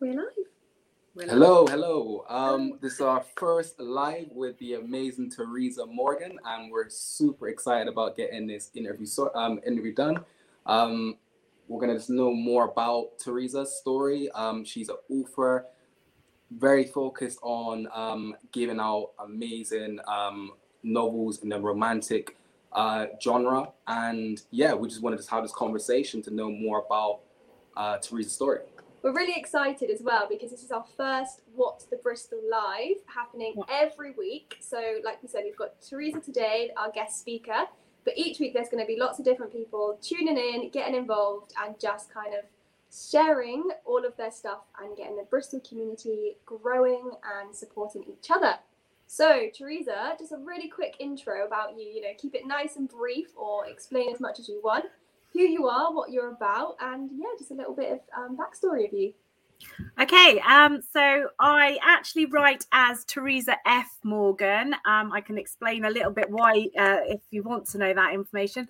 We're live. We're live. Hello, hello. Um, this is our first live with the amazing Teresa Morgan, and we're super excited about getting this interview so, um, interview done. Um, we're gonna just know more about Teresa's story. Um, she's an author, very focused on um, giving out amazing um, novels in the romantic uh, genre, and yeah, we just wanted to have this conversation to know more about uh, Teresa's story. We're really excited as well because this is our first What's the Bristol Live happening every week. So, like we said, we've got Teresa today, our guest speaker, but each week there's going to be lots of different people tuning in, getting involved, and just kind of sharing all of their stuff and getting the Bristol community growing and supporting each other. So, Teresa, just a really quick intro about you. You know, keep it nice and brief or explain as much as you want who you are, what you're about, and yeah, just a little bit of um, backstory of you. Okay, um, so I actually write as Teresa F. Morgan. Um, I can explain a little bit why, uh, if you want to know that information.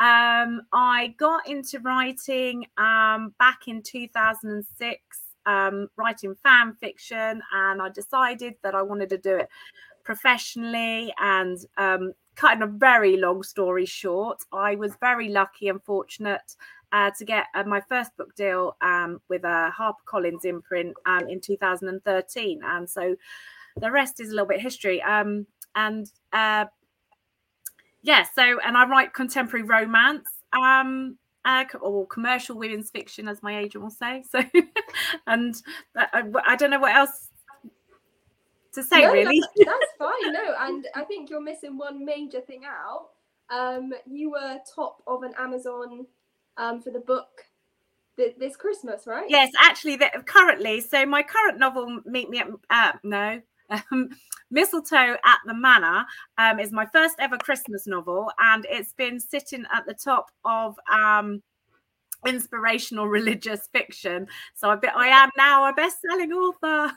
Um, I got into writing um, back in 2006, um, writing fan fiction, and I decided that I wanted to do it professionally and um, cutting a very long story short, I was very lucky and fortunate uh, to get uh, my first book deal um, with a HarperCollins imprint um, in 2013. And so the rest is a little bit history. Um, and uh, yeah, so, and I write contemporary romance. Um, uh, or commercial women's fiction, as my agent will say. So, and uh, I don't know what else to say, no, really. That's, that's fine. No, and I think you're missing one major thing out. Um, you were top of an Amazon um, for the book this Christmas, right? Yes, actually, the, currently. So my current novel, Meet Me at uh, no. Um, Mistletoe at the Manor um, is my first ever Christmas novel, and it's been sitting at the top of um, inspirational religious fiction. So I, I am now a best-selling author.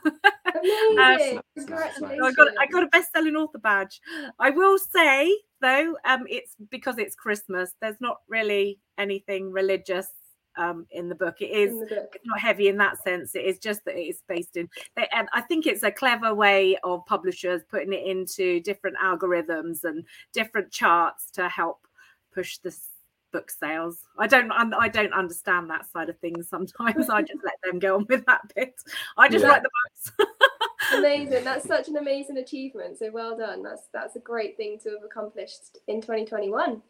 Amazing! um, Congratulations! I got I got a best-selling author badge. I will say though, um, it's because it's Christmas. There's not really anything religious um, in the book. It is book. it's not heavy in that sense. It is just that it is based in, and I think it's a clever way of publishers putting it into different algorithms and different charts to help push this book sales. I don't I don't understand that side of things sometimes. I just let them go on with that bit. I just Yeah. write the books. amazing. That's such an amazing achievement. So well done. That's that's a great thing to have accomplished in 2021.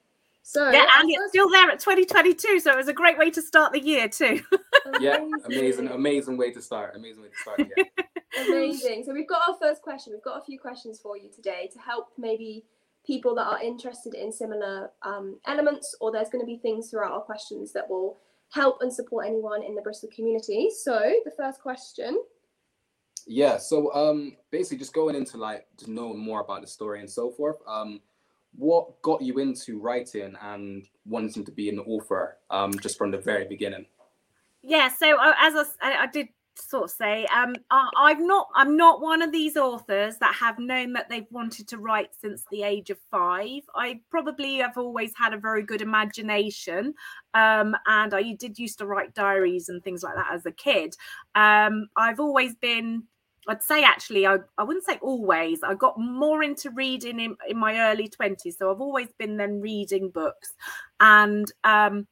So yeah, and it's first- still there at 2022, so it was a great way to start the year too. Yeah, amazing, amazing way to start. Amazing way to start. Yeah. Amazing. So we've got our first question. We've got a few questions for you today to help maybe people that are interested in similar um, elements, or there's going to be things throughout our questions that will help and support anyone in the Bristol community. So the first question. Yeah, so um basically just going into like to know more about the story and so forth. Um what got you into writing and wanting to be an author um just from the very beginning? yeah so uh, as I did sort of say um I, i'm not i'm not one of these authors that have known that they've wanted to write since the age of five i probably have always had a very good imagination um and i did used to write diaries and things like that as a kid um i've always been I'd say actually, I, I wouldn't say always. I got more into reading in, in my early 20s. So I've always been then reading books. And um,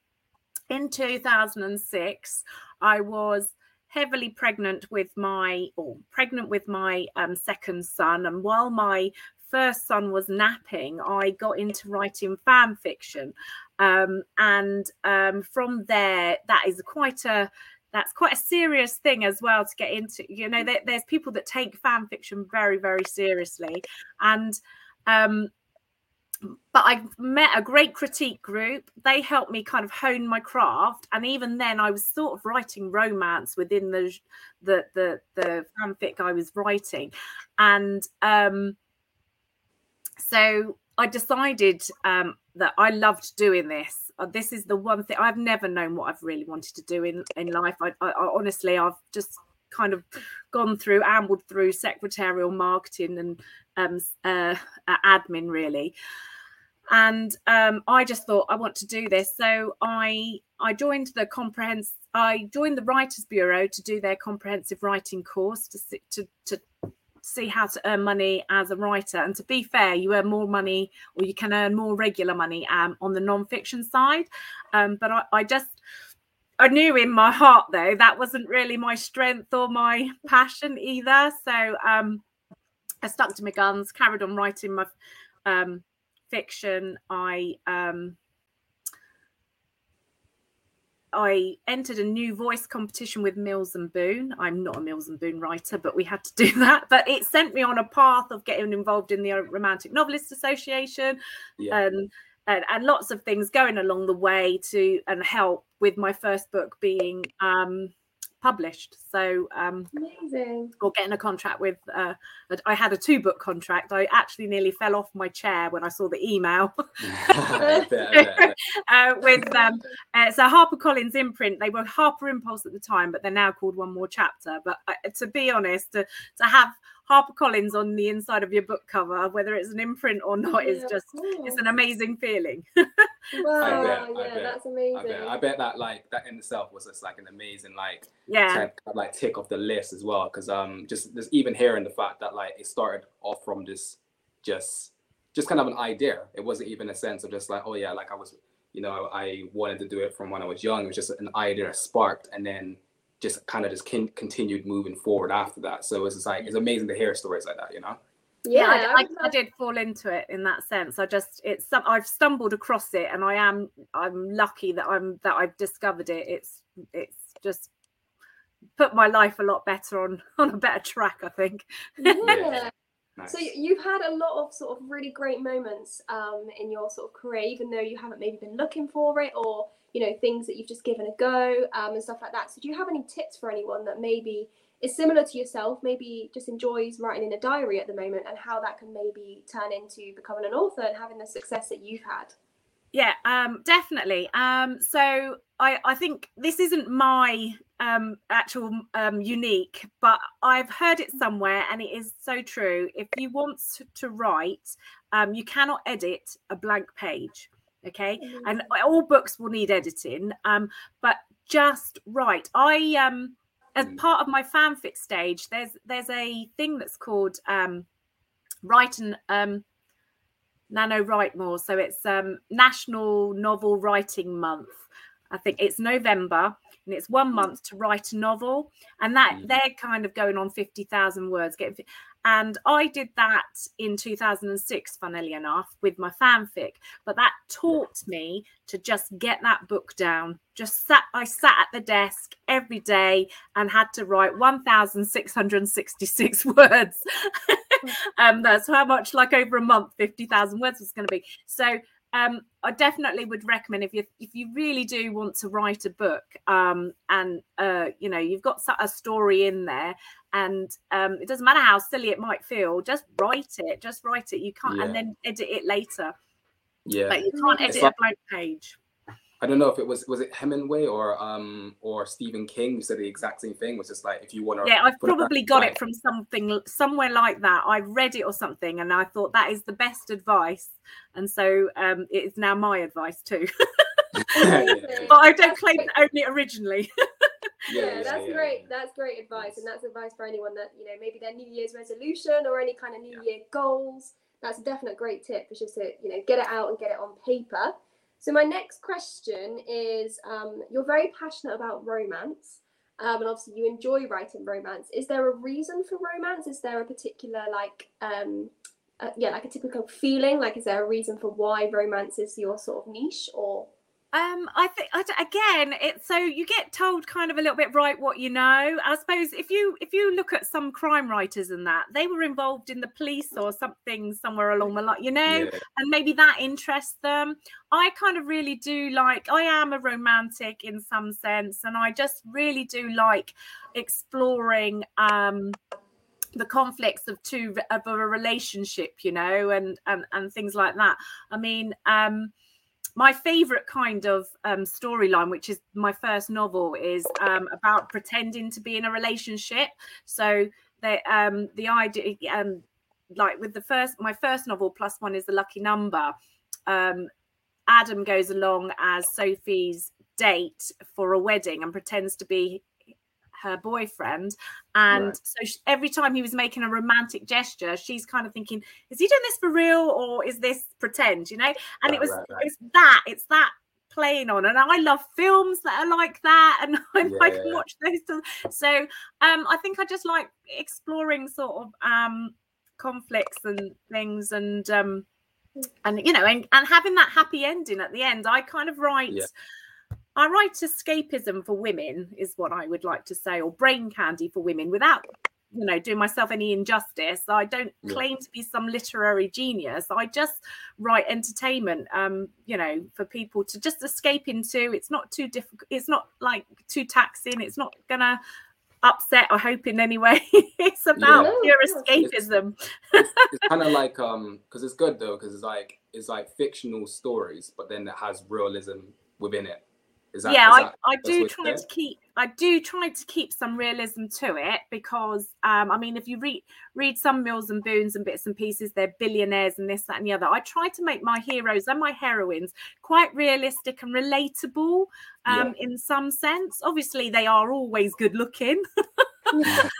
in 2006 i was heavily pregnant with my or pregnant with my um, second son. And while my first son was napping i got into writing fan fiction. Um, and um, from there that is quite a that's quite a serious thing as well to get into you know there, there's people that take fan fiction very very seriously. And um, but I met a great critique group. They helped me kind of hone my craft, and even then, I was sort of writing romance within the the the, the fanfic I was writing, and um, so I decided um, that I loved doing this. Uh, this is the one thing I've never known what I've really wanted to do in in life. I, I, I honestly, I've just kind of gone through, ambled through secretarial marketing and um, uh, admin, really and um, I just thought I want to do this. So I I joined the comprehensive I joined the Writers Bureau to do their comprehensive writing course to to to see how to earn money as a writer. And to be fair, you earn more money or you can earn more regular money um, on the non-fiction side. Um, but I, I just I knew in my heart though that wasn't really my strength or my passion either. So um, I stuck to my guns, carried on writing my um, fiction. I um, I entered a new voice competition with Mills and Boon. I'm not a Mills and Boon writer, but we had to do that. But it sent me on a path of getting involved in the Romantic Novelists Association yeah. and, and, and lots of things going along the way to and help with my first book being um, published. So um, amazing. Or getting a contract with. Uh, I had a two book contract. I actually nearly fell off my chair when I saw the email. uh, with um, uh, so HarperCollins imprint. They were Harper Impulse at the time, but they're now called One More Chapter. But uh, to be honest, to, to have HarperCollins on the inside of your book cover, whether it's an imprint or not, yeah, is just it's an amazing feeling. wow, bet, yeah, bet, that's amazing. I bet, I bet, that like that in itself was just like an amazing like yeah like tick off the list as well because um just just even hearing the fact that like it started off from this just just kind of an idea. It wasn't even a sense of just like oh yeah like I was you know I wanted to do it from when I was young. It was just an idea sparked and then just kind of just con- continued moving forward after that. So it's just like it's amazing to hear stories like that, you know. Yeah, yeah I, I, I, did fall into it in that sense. I just it's some I've stumbled across it, and I am I'm lucky that I'm that I've discovered it. It's it's just put my life a lot better on on a better track. I think. Yeah. Nice. So you've had a lot of sort of really great moments um, in your sort of career, even though you haven't maybe been looking for it, or you know things that you've just given a go um, and stuff like that. So do you have any tips for anyone that maybe is similar to yourself, maybe just enjoys writing in a diary at the moment, and how that can maybe turn into becoming an author and having the success that you've had? Yeah, um, definitely. Um, so I, I think this isn't my um, actual um, unique, but I've heard it somewhere, and it is so true. If you want to write, um, you cannot edit a blank page. Okay, mm-hmm. and all books will need editing, um, but just write. I um, as mm. part of my fanfic stage, there's there's a thing that's called um, write and um, NaNoWriMo. So it's um, National Novel Writing Month. I think it's November and it's one month to write a novel and that mm. they're kind of going on 50,000 words getting and I did that in 2006 funnily enough with my fanfic. But that taught me to just get that book down. Just sat I sat at the desk every day and had to write 1666 words. Um that's how much like over a month 50,000 words was going to be. So um, I definitely would recommend if you if you really do want to write a book, um, and uh, you know you've got a story in there, and um, it doesn't matter how silly it might feel, just write it, just write it. You can't, yeah. and then edit it later. Yeah, but you can't edit like, a blank page. I don't know if it was was it Hemingway or um or Stephen King who said the exact same thing. Was just like if you want to. Yeah, I've probably got it from something somewhere like that. I read it or something, and I thought that is the best advice, and so um it is now my advice too. but I don't claim to own it originally. yeah, yeah, that's yeah, great. Yeah. That's great advice, and that's advice for anyone that you know maybe their New Year's resolution or any kind of New Year goals. That's a definite great tip. It's just to you know get it out and get it on paper. So my next question is: um, You're very passionate about romance, um, and obviously you enjoy writing romance. Is there a reason for romance? Is there a particular like, um, uh, yeah, like a typical feeling? Like, is there a reason for why romance is your sort of niche, or um, I think again, it's so you get told kind of a little bit right what you know. I suppose if you if you look at some crime writers and that they were involved in the police or something somewhere along the line, you know, yeah. and maybe that interests them. I kind of really do like. I am a romantic in some sense, and I just really do like exploring. um the conflicts of two of a relationship you know and and and things like that i mean um my favorite kind of um, storyline, which is my first novel, is um, about pretending to be in a relationship. So the um, the idea, um, like with the first, my first novel, plus one is the lucky number. Um, Adam goes along as Sophie's date for a wedding and pretends to be her boyfriend and Right. so sh every time he was making a romantic gesture she's kind of thinking is he doing this for real or is this pretend you know and Right, it was right, it's that it's that playing on and i love films that are like that and i, Yeah, I yeah, can yeah. watch those so um i think i just like exploring sort of um conflicts and things and um and you know and, and having that happy ending at the end i kind of write Yeah. I write escapism for women is what i would like to say or brain candy for women without you know doing myself any injustice. I don't Yeah. claim to be some literary genius. I just write entertainment um you know for people to just escape into. It's not too difficult it's not like too taxing. It's not gonna upset i hope in any way. It's about Yeah. pure escapism it's, it's kind of like um because it's good though because it's like it's like fictional stories but then it has realism within it. is that yeah i, that- I that's do try to keep i do try to keep some realism to it because um i mean if you read read some mills and boons and bits and pieces they're billionaires and this that and the other. I try to make my heroes and my heroines quite realistic and relatable um in some sense. Obviously they are always good looking.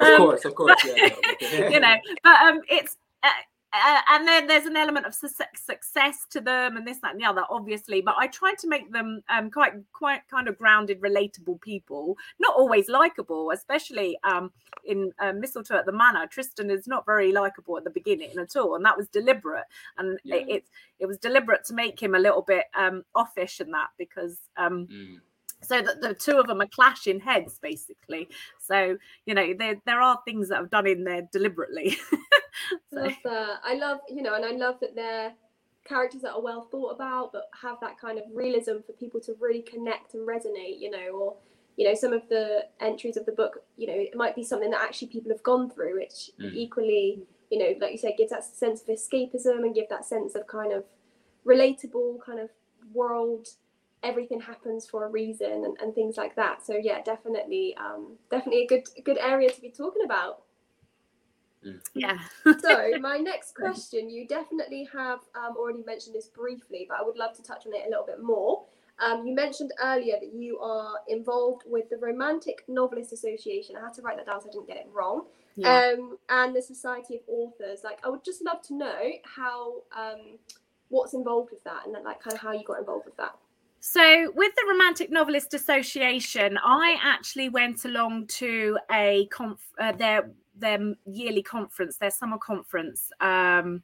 Of Um, course of course yeah, yeah. you know but um it's uh, uh, and then there's an element of success, success to them and this that and the other obviously but i try to make them um quite quite kind of grounded relatable people not always likable especially um in uh, mistletoe at the manor tristan is not very likable at the beginning at all and that was deliberate and Yeah. it, it it was deliberate to make him a little bit um offish and that because um Mm. so that the two of them are clashing heads basically so you know there there are things that I've done in there deliberately so, love that. I love, you know, and I love that they're characters that are well thought about, but have that kind of realism for people to really connect and resonate, you know, or, you know, some of the entries of the book, you know, it might be something that actually people have gone through, which Mm. equally, you know, like you said, gives that sense of escapism and give that sense of kind of relatable kind of world. Everything happens for a reason and, and things like that. So yeah, definitely, um, definitely a good good area to be talking about. Yeah So my next question, you definitely have um, already mentioned this briefly, but I would love to touch on it a little bit more. Um, you mentioned earlier that you are involved with the Romantic Novelist Association. I had to write that down so I didn't get it wrong. yeah Um, and the Society of Authors. Like, I would just love to know how, um, what's involved with that, and like kind of how you got involved with that. So, with the Romantic Novelist Association, I actually went along to a conf- uh, their their yearly conference, their summer conference, um,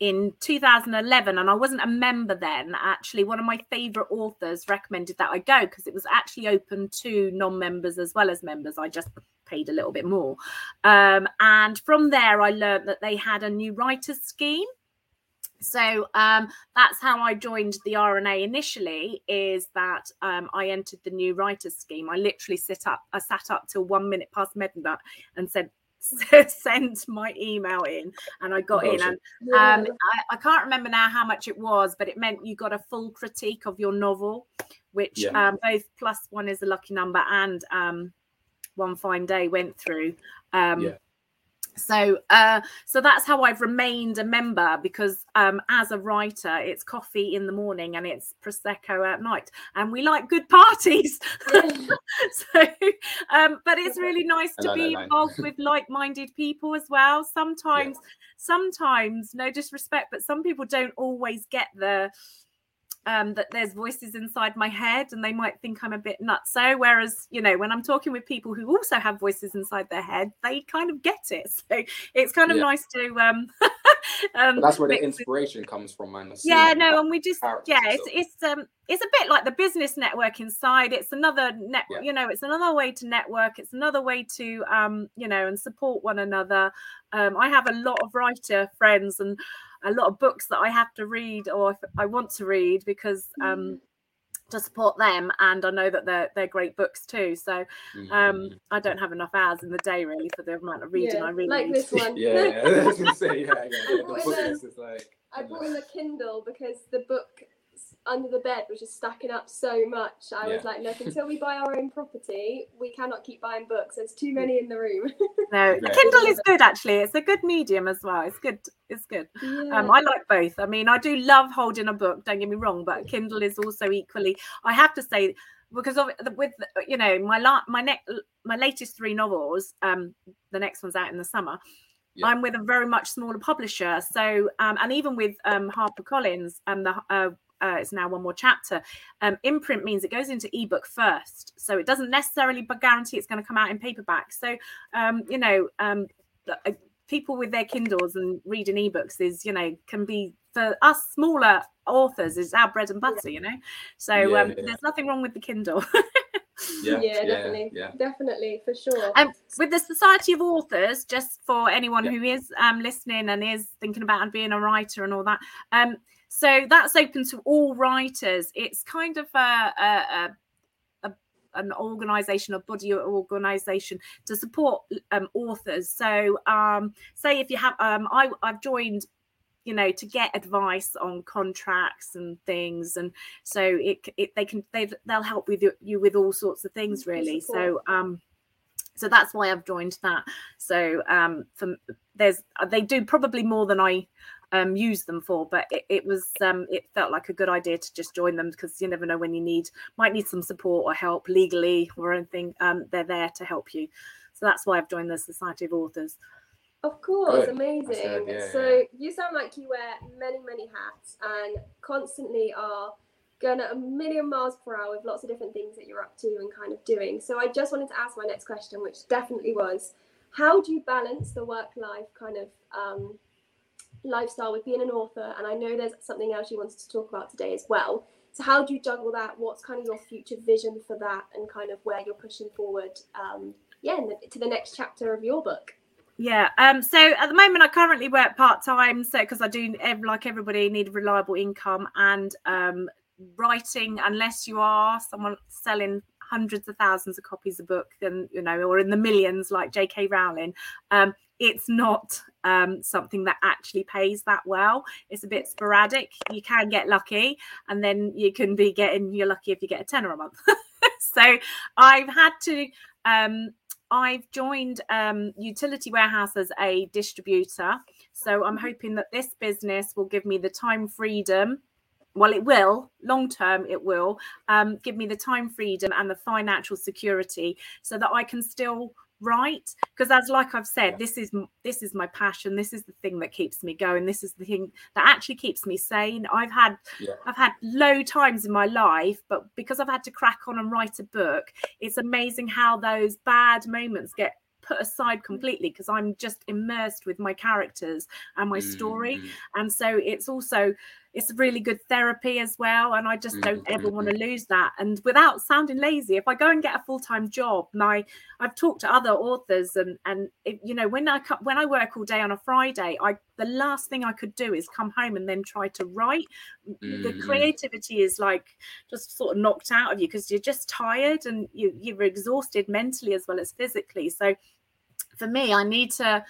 in 2011, and I wasn't a member then. Actually, one of my favorite authors recommended that I go because it was actually open to non-members as well as members. I just paid a little bit more, um, and from there, I learned that they had a new writers scheme so um, that's how I joined the RNA initially. Is that um, I entered the new writers scheme. I literally sit up. I sat up till one minute past midnight and said send my email in, and I got in. And um, I, I can't remember now how much it was, but it meant you got a full critique of your novel, which Yeah. um, both plus one is a lucky number and um, one fine day went through. Um, Yeah. So, uh, so that's how I've remained a member because um, as a writer, it's coffee in the morning and it's prosecco at night, and we like good parties. so, um, but it's really nice to be involved with like-minded people as well. Sometimes, sometimes, no disrespect, but some people don't always get the um, that there's voices inside my head and they might think I'm a bit nutso. Whereas, you know, when I'm talking with people who also have voices inside their head, they kind of get it. So it's kind of Yeah. nice to um, um that's where the inspiration comes from, man. yeah no and we just yeah it's stuff. it's um it's a bit like the business network inside. it's another net Yeah. you know it's another way to network it's another way to um you know and support one another um i have a lot of writer friends and a lot of books that i have to read or i want to read because um to support them and i know that they're they're great books too so um Mhm. i don't have enough hours in the day really for the amount of reading Yeah, i really like need this one. yeah, yeah, I was gonna say, yeah, yeah, yeah. The What is book that? list is like, I bought in the Kindle because the book under the bed was just stacking up so much. I Yeah. was like, look, until we buy our own property, we cannot keep buying books. There's too many in the room. No, the Kindle is good actually. It's a good medium as well. It's good. It's good. yeah. Um, I like both. I mean, I do love holding a book. Don't get me wrong, but Kindle is also equally. I have to say because of the- with you know my la- my next my latest three novels. Um, the next one's out in the summer. Yeah. I'm with a very much smaller publisher. So um, and even with um Harper Collins, um, the uh, uh, it's now one more chapter. Um, imprint means it goes into ebook first, so it doesn't necessarily guarantee it's going to come out in paperback. So um, you know, um, the- uh, people with their Kindles and reading ebooks is you know can be for us smaller authors is our bread and butter. You know, so Yeah, um, yeah. there's nothing wrong with the Kindle. Yeah, yeah, definitely, yeah. definitely, for sure. Um, with the Society of Authors, just for anyone Yeah. who is um, listening and is thinking about being a writer and all that, um, so that's open to all writers. It's kind of a, a, a, a an organisation, a body organisation to support um, authors. So, um, say if you have, um, I, I've joined you know to get advice on contracts and things and so it, it they can they they'll help with you, you with all sorts of things really so um so that's why i've joined that so um for there's they do probably more than i um use them for but it, it was um it felt like a good idea to just join them because you never know when you need might need some support or help legally or anything um they're there to help you so that's why i've joined the society of authors Of course, Good. amazing. That's good, yeah, so yeah. you sound like you wear many, many hats and constantly are going at a million miles per hour with lots of different things that you're up to and kind of doing. So I just wanted to ask my next question, which definitely was, how do you balance the work-life kind of um, lifestyle with being an author? And I know there's something else you wanted to talk about today as well. So how do you juggle that? What's kind of your future vision for that, and kind of where you're pushing forward? Um, yeah, to the next chapter of your book. Yeah. Um. So at the moment, I currently work part time. So because I do, like everybody, need a reliable income and um, writing. Unless you are someone selling hundreds of thousands of copies of book, and you know, or in the millions like J.K. Rowling, um, it's not um, something that actually pays that well. It's a bit sporadic. You can get lucky, and then you can be getting. You're lucky if you get a tenner a month. so I've had to. Um, I've joined um, Utility Warehouse as a distributor. So I'm hoping that this business will give me the time freedom. Well, it will, long term, it will um, give me the time freedom and the financial security so that I can still write because as like i've said this is this is my passion. This is the thing that keeps me going. This is the thing that actually keeps me sane. I've had Yeah. i've had low times in my life but because i've had to crack on and write a book it's amazing how those bad moments get put aside completely because i'm just immersed with my characters and my story. Mm, and so it's also it's really good therapy as well and i just don't ever want to lose that. And without sounding lazy if i go and get a full-time job my i've talked to other authors and and it, you know when i when i work all day on a friday i the last thing i could do is come home and then try to write. The Mhm. creativity is like just sort of knocked out of you because you're just tired and you you're exhausted mentally as well as physically. So for me i need to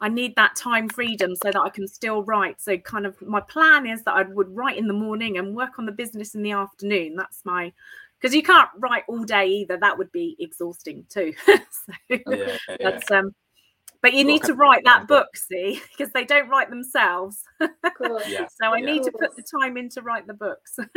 i need that time freedom so that i can still write so kind of my plan is that i would write in the morning and work on the business in the afternoon that's my because you can't write all day either that would be exhausting too so Yeah, yeah, yeah. that's um but you need to write that book see because they don't write themselves Of course. Yeah. so i Yeah. need to put the time in to write the books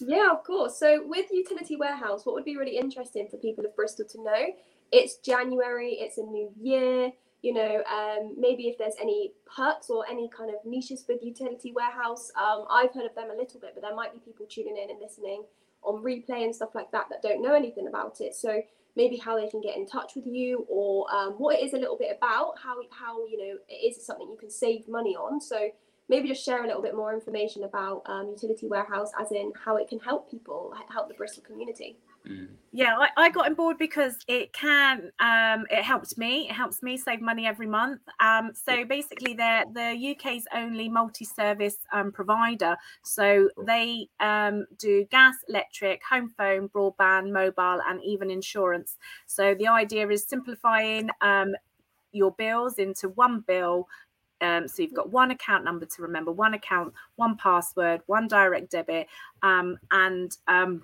Yeah, of course. So with Utility Warehouse, what would be really interesting for people of Bristol to know? It's January, it's a new year. You know, um, maybe if there's any perks or any kind of niches with Utility Warehouse, um, I've heard of them a little bit, but there might be people tuning in and listening on replay and stuff like that that don't know anything about it. So maybe how they can get in touch with you or um, what it is a little bit about, how how you know it is something you can save money on. So maybe just share a little bit more information about um, Utility Warehouse, as in how it can help people, help the Bristol community. Mm. yeah I, I got on board because it can um it helps me it helps me save money every month. Um so basically they're the uk's only multi-service um, provider. So they um do gas electric home phone broadband mobile and even insurance. So the idea is simplifying um your bills into one bill. Um, so you've got one account number to remember, one account, one password, one direct debit, um, and um,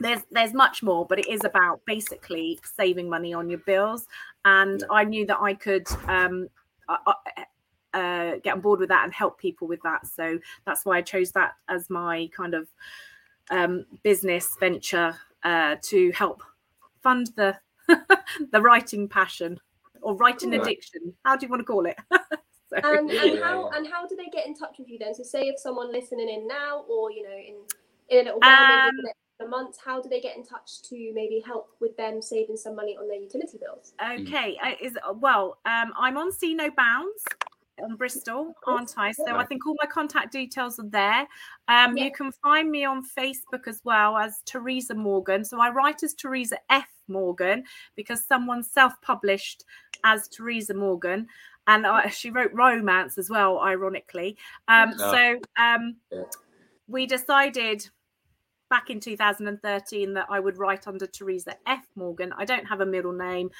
there's there's much more, but it is about basically saving money on your bills. And Yeah. I knew that I could um, uh, uh, get on board with that and help people with that. So that's why I chose that as my kind of um, business venture uh, to help fund the the writing passion or writing Cool. addiction. How do you want to call it? And, and how and how do they get in touch with you then? So say if someone listening in now, or you know, in in a little while, Um, the next months, how do they get in touch to maybe help with them saving some money on their utility bills? Okay, uh, is well, um, I'm on See No Bounds on Bristol, aren't I? So I think all my contact details are there. Um, Yeah. You can find me on Facebook as well as Teresa Morgan. So I write as Teresa F Morgan because someone self-published as Teresa Morgan, and I, she wrote romance as well, ironically. Um, Oh. So um, Yeah. we decided back in 2013 that I would write under Teresa F Morgan. I don't have a middle name.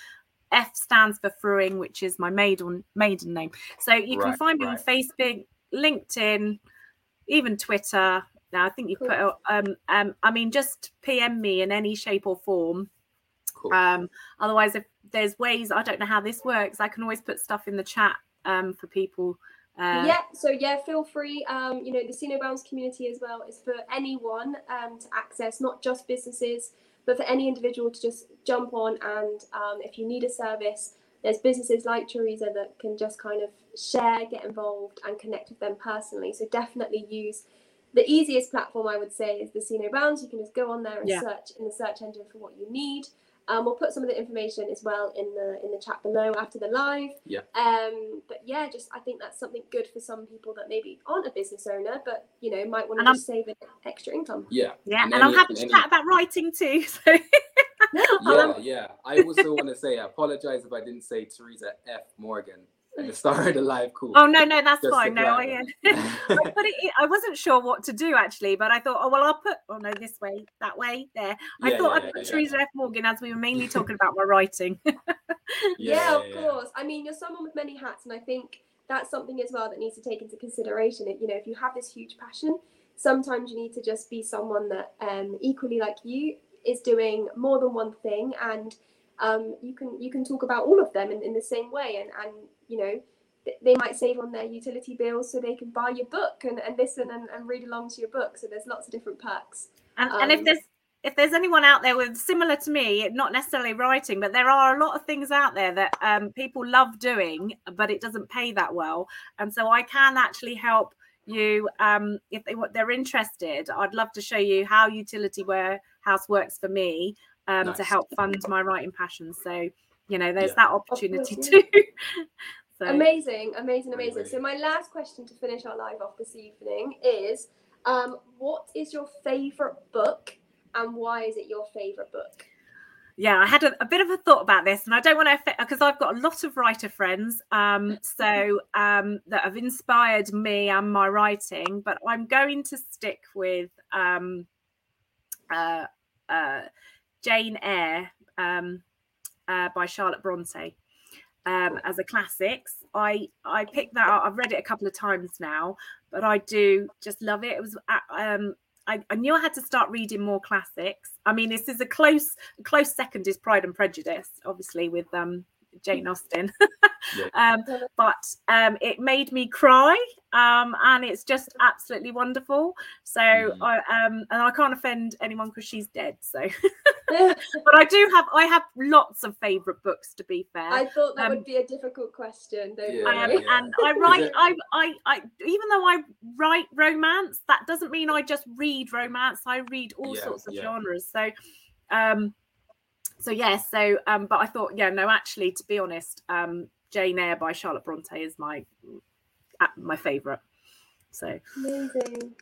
F stands for Fruing, which is my maiden maiden name. So you can find me on. Facebook, LinkedIn, even Twitter. Now I think you Cool. put um um I mean just PM me in any shape or form. Cool. Um otherwise if there's ways I don't know how this works, I can always put stuff in the chat um for people. Uh, yeah, so yeah, feel free. Um, you know, the See No Bounds community as well is for anyone um, to access, not just businesses, but for any individual to just jump on. And um, if you need a service, there's businesses like Teresa that can just kind of share, get involved, and connect with them personally. So definitely use the easiest platform I would say is the See No Bounds. You can just go on there and Yeah. search in the search engine for what you need. Um, we'll put some of the information as well in the in the chat below after the live. Yeah. Um, but yeah, just I think that's something good for some people that maybe aren't a business owner, but you know might want to save an extra income. yeah. yeah, And and I'm happy to any- chat about writing too. So Yeah, yeah. I also want to say, I apologize if I didn't say Teresa F. Morgan at the start of the live. call. Oh no, no, that's Just fine. No, I, I put it. in- I wasn't sure what to do actually, but I thought, oh well, I'll put. Oh no, this way, that way, there. I Yeah, thought yeah, I'd yeah, put yeah. Teresa F. Morgan as we were mainly talking about my writing. Yeah, of yeah. course. I mean, you're someone with many hats, and I think that's something as well that needs to take into consideration. It, you know, if you have this huge passion, sometimes you need to just be someone that, um, equally like you, is doing more than one thing, and um, you can you can talk about all of them in, in the same way, and and you know. th- They might save on their utility bills so they can buy your book and, and listen and, and read along to your book. So there's lots of different perks. And, and if Um, there's if there's anyone out there with similar to me, not necessarily writing, but there are a lot of things out there that um, people love doing, but it doesn't pay that well. And so I can actually help you um, if they want they're interested. I'd love to show you how utility warehouse works for me um, to help fund my writing passion. So you know, there's Yeah. that opportunity too. so Amazing, amazing, amazing. So my last question to finish our live off this evening is, um, what is your favorite book, and why is it your favorite book? yeah i had a, a bit of a thought about this and i don't want to affect because i've got a lot of writer friends um so um that have inspired me and my writing but i'm going to stick with um uh uh jane eyre um uh, by charlotte bronte um as a classics i i picked that up i've read it a couple of times now but i do just love it it was uh, um I, I knew I had to start reading more classics. I mean, this is a close a close second is Pride and Prejudice, obviously with um Jane Austen. Yeah. um, but um, it made me cry, um, and it's just absolutely wonderful. So Mhm. I um, and I can't offend anyone because she's dead. So, but I do have I have lots of favorite books. To be fair, I thought that Um, would be a difficult question. Don't Yeah, um, yeah. and I write, I, I, I, even though I write romance, that doesn't mean I just read romance. I read all Yeah, sorts of yeah. genres. So, um, so yeah, so, um, but I thought, yeah, no, actually, to be honest, um, Jane Eyre by Charlotte Bronte is my, uh, my favorite. So, Amazing.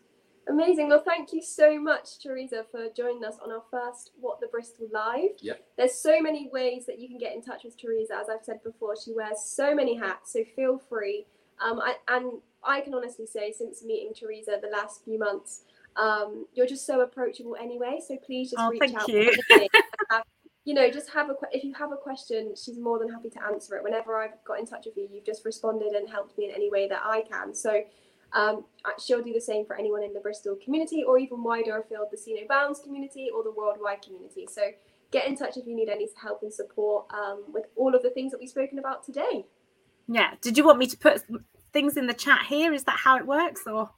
Amazing. Well, thank you so much, Teresa, for joining us on our first What the Bristol Live. Yep. There's so many ways that you can get in touch with Teresa. As I've said before, she wears so many hats, so feel free. Um, I, and I can honestly say, since meeting Teresa the last few months, um, you're just so approachable anyway. So please just Oh, reach thank out. you. know, just have a if you have a question, she's more than happy to answer it. Whenever I've got in touch with you, you've just responded and helped me in any way that I can. So um, she'll do the same for anyone in the Bristol community or even wider afield, the See No Bounds community or the worldwide community. So get in touch if you need any help and support um, with all of the things that we've spoken about today. Yeah. Did you want me to put things in the chat here? Is that how it works or?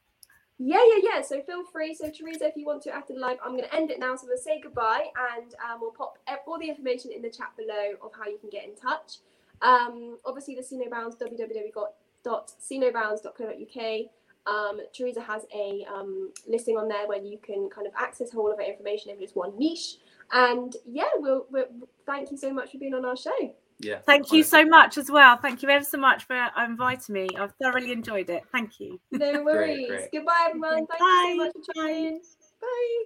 Yeah, yeah, yeah. So feel free. So Teresa, if you want to after the live, I'm going to end it now. So we'll say goodbye and um, we'll pop all the information in the chat below of how you can get in touch. Um, obviously, the See No Bounds, www.seenobounds.co.uk. Um, Teresa has a um, listing on there where you can kind of access all of her information in just one niche. And yeah, we'll, we'll thank you so much for being on our show. Yeah. Thank you so much as well. Thank you ever so much for inviting me. I've thoroughly enjoyed it. Thank you. No worries. great, great. Goodbye, everyone. Thank Bye. you so much for tuning in. Bye.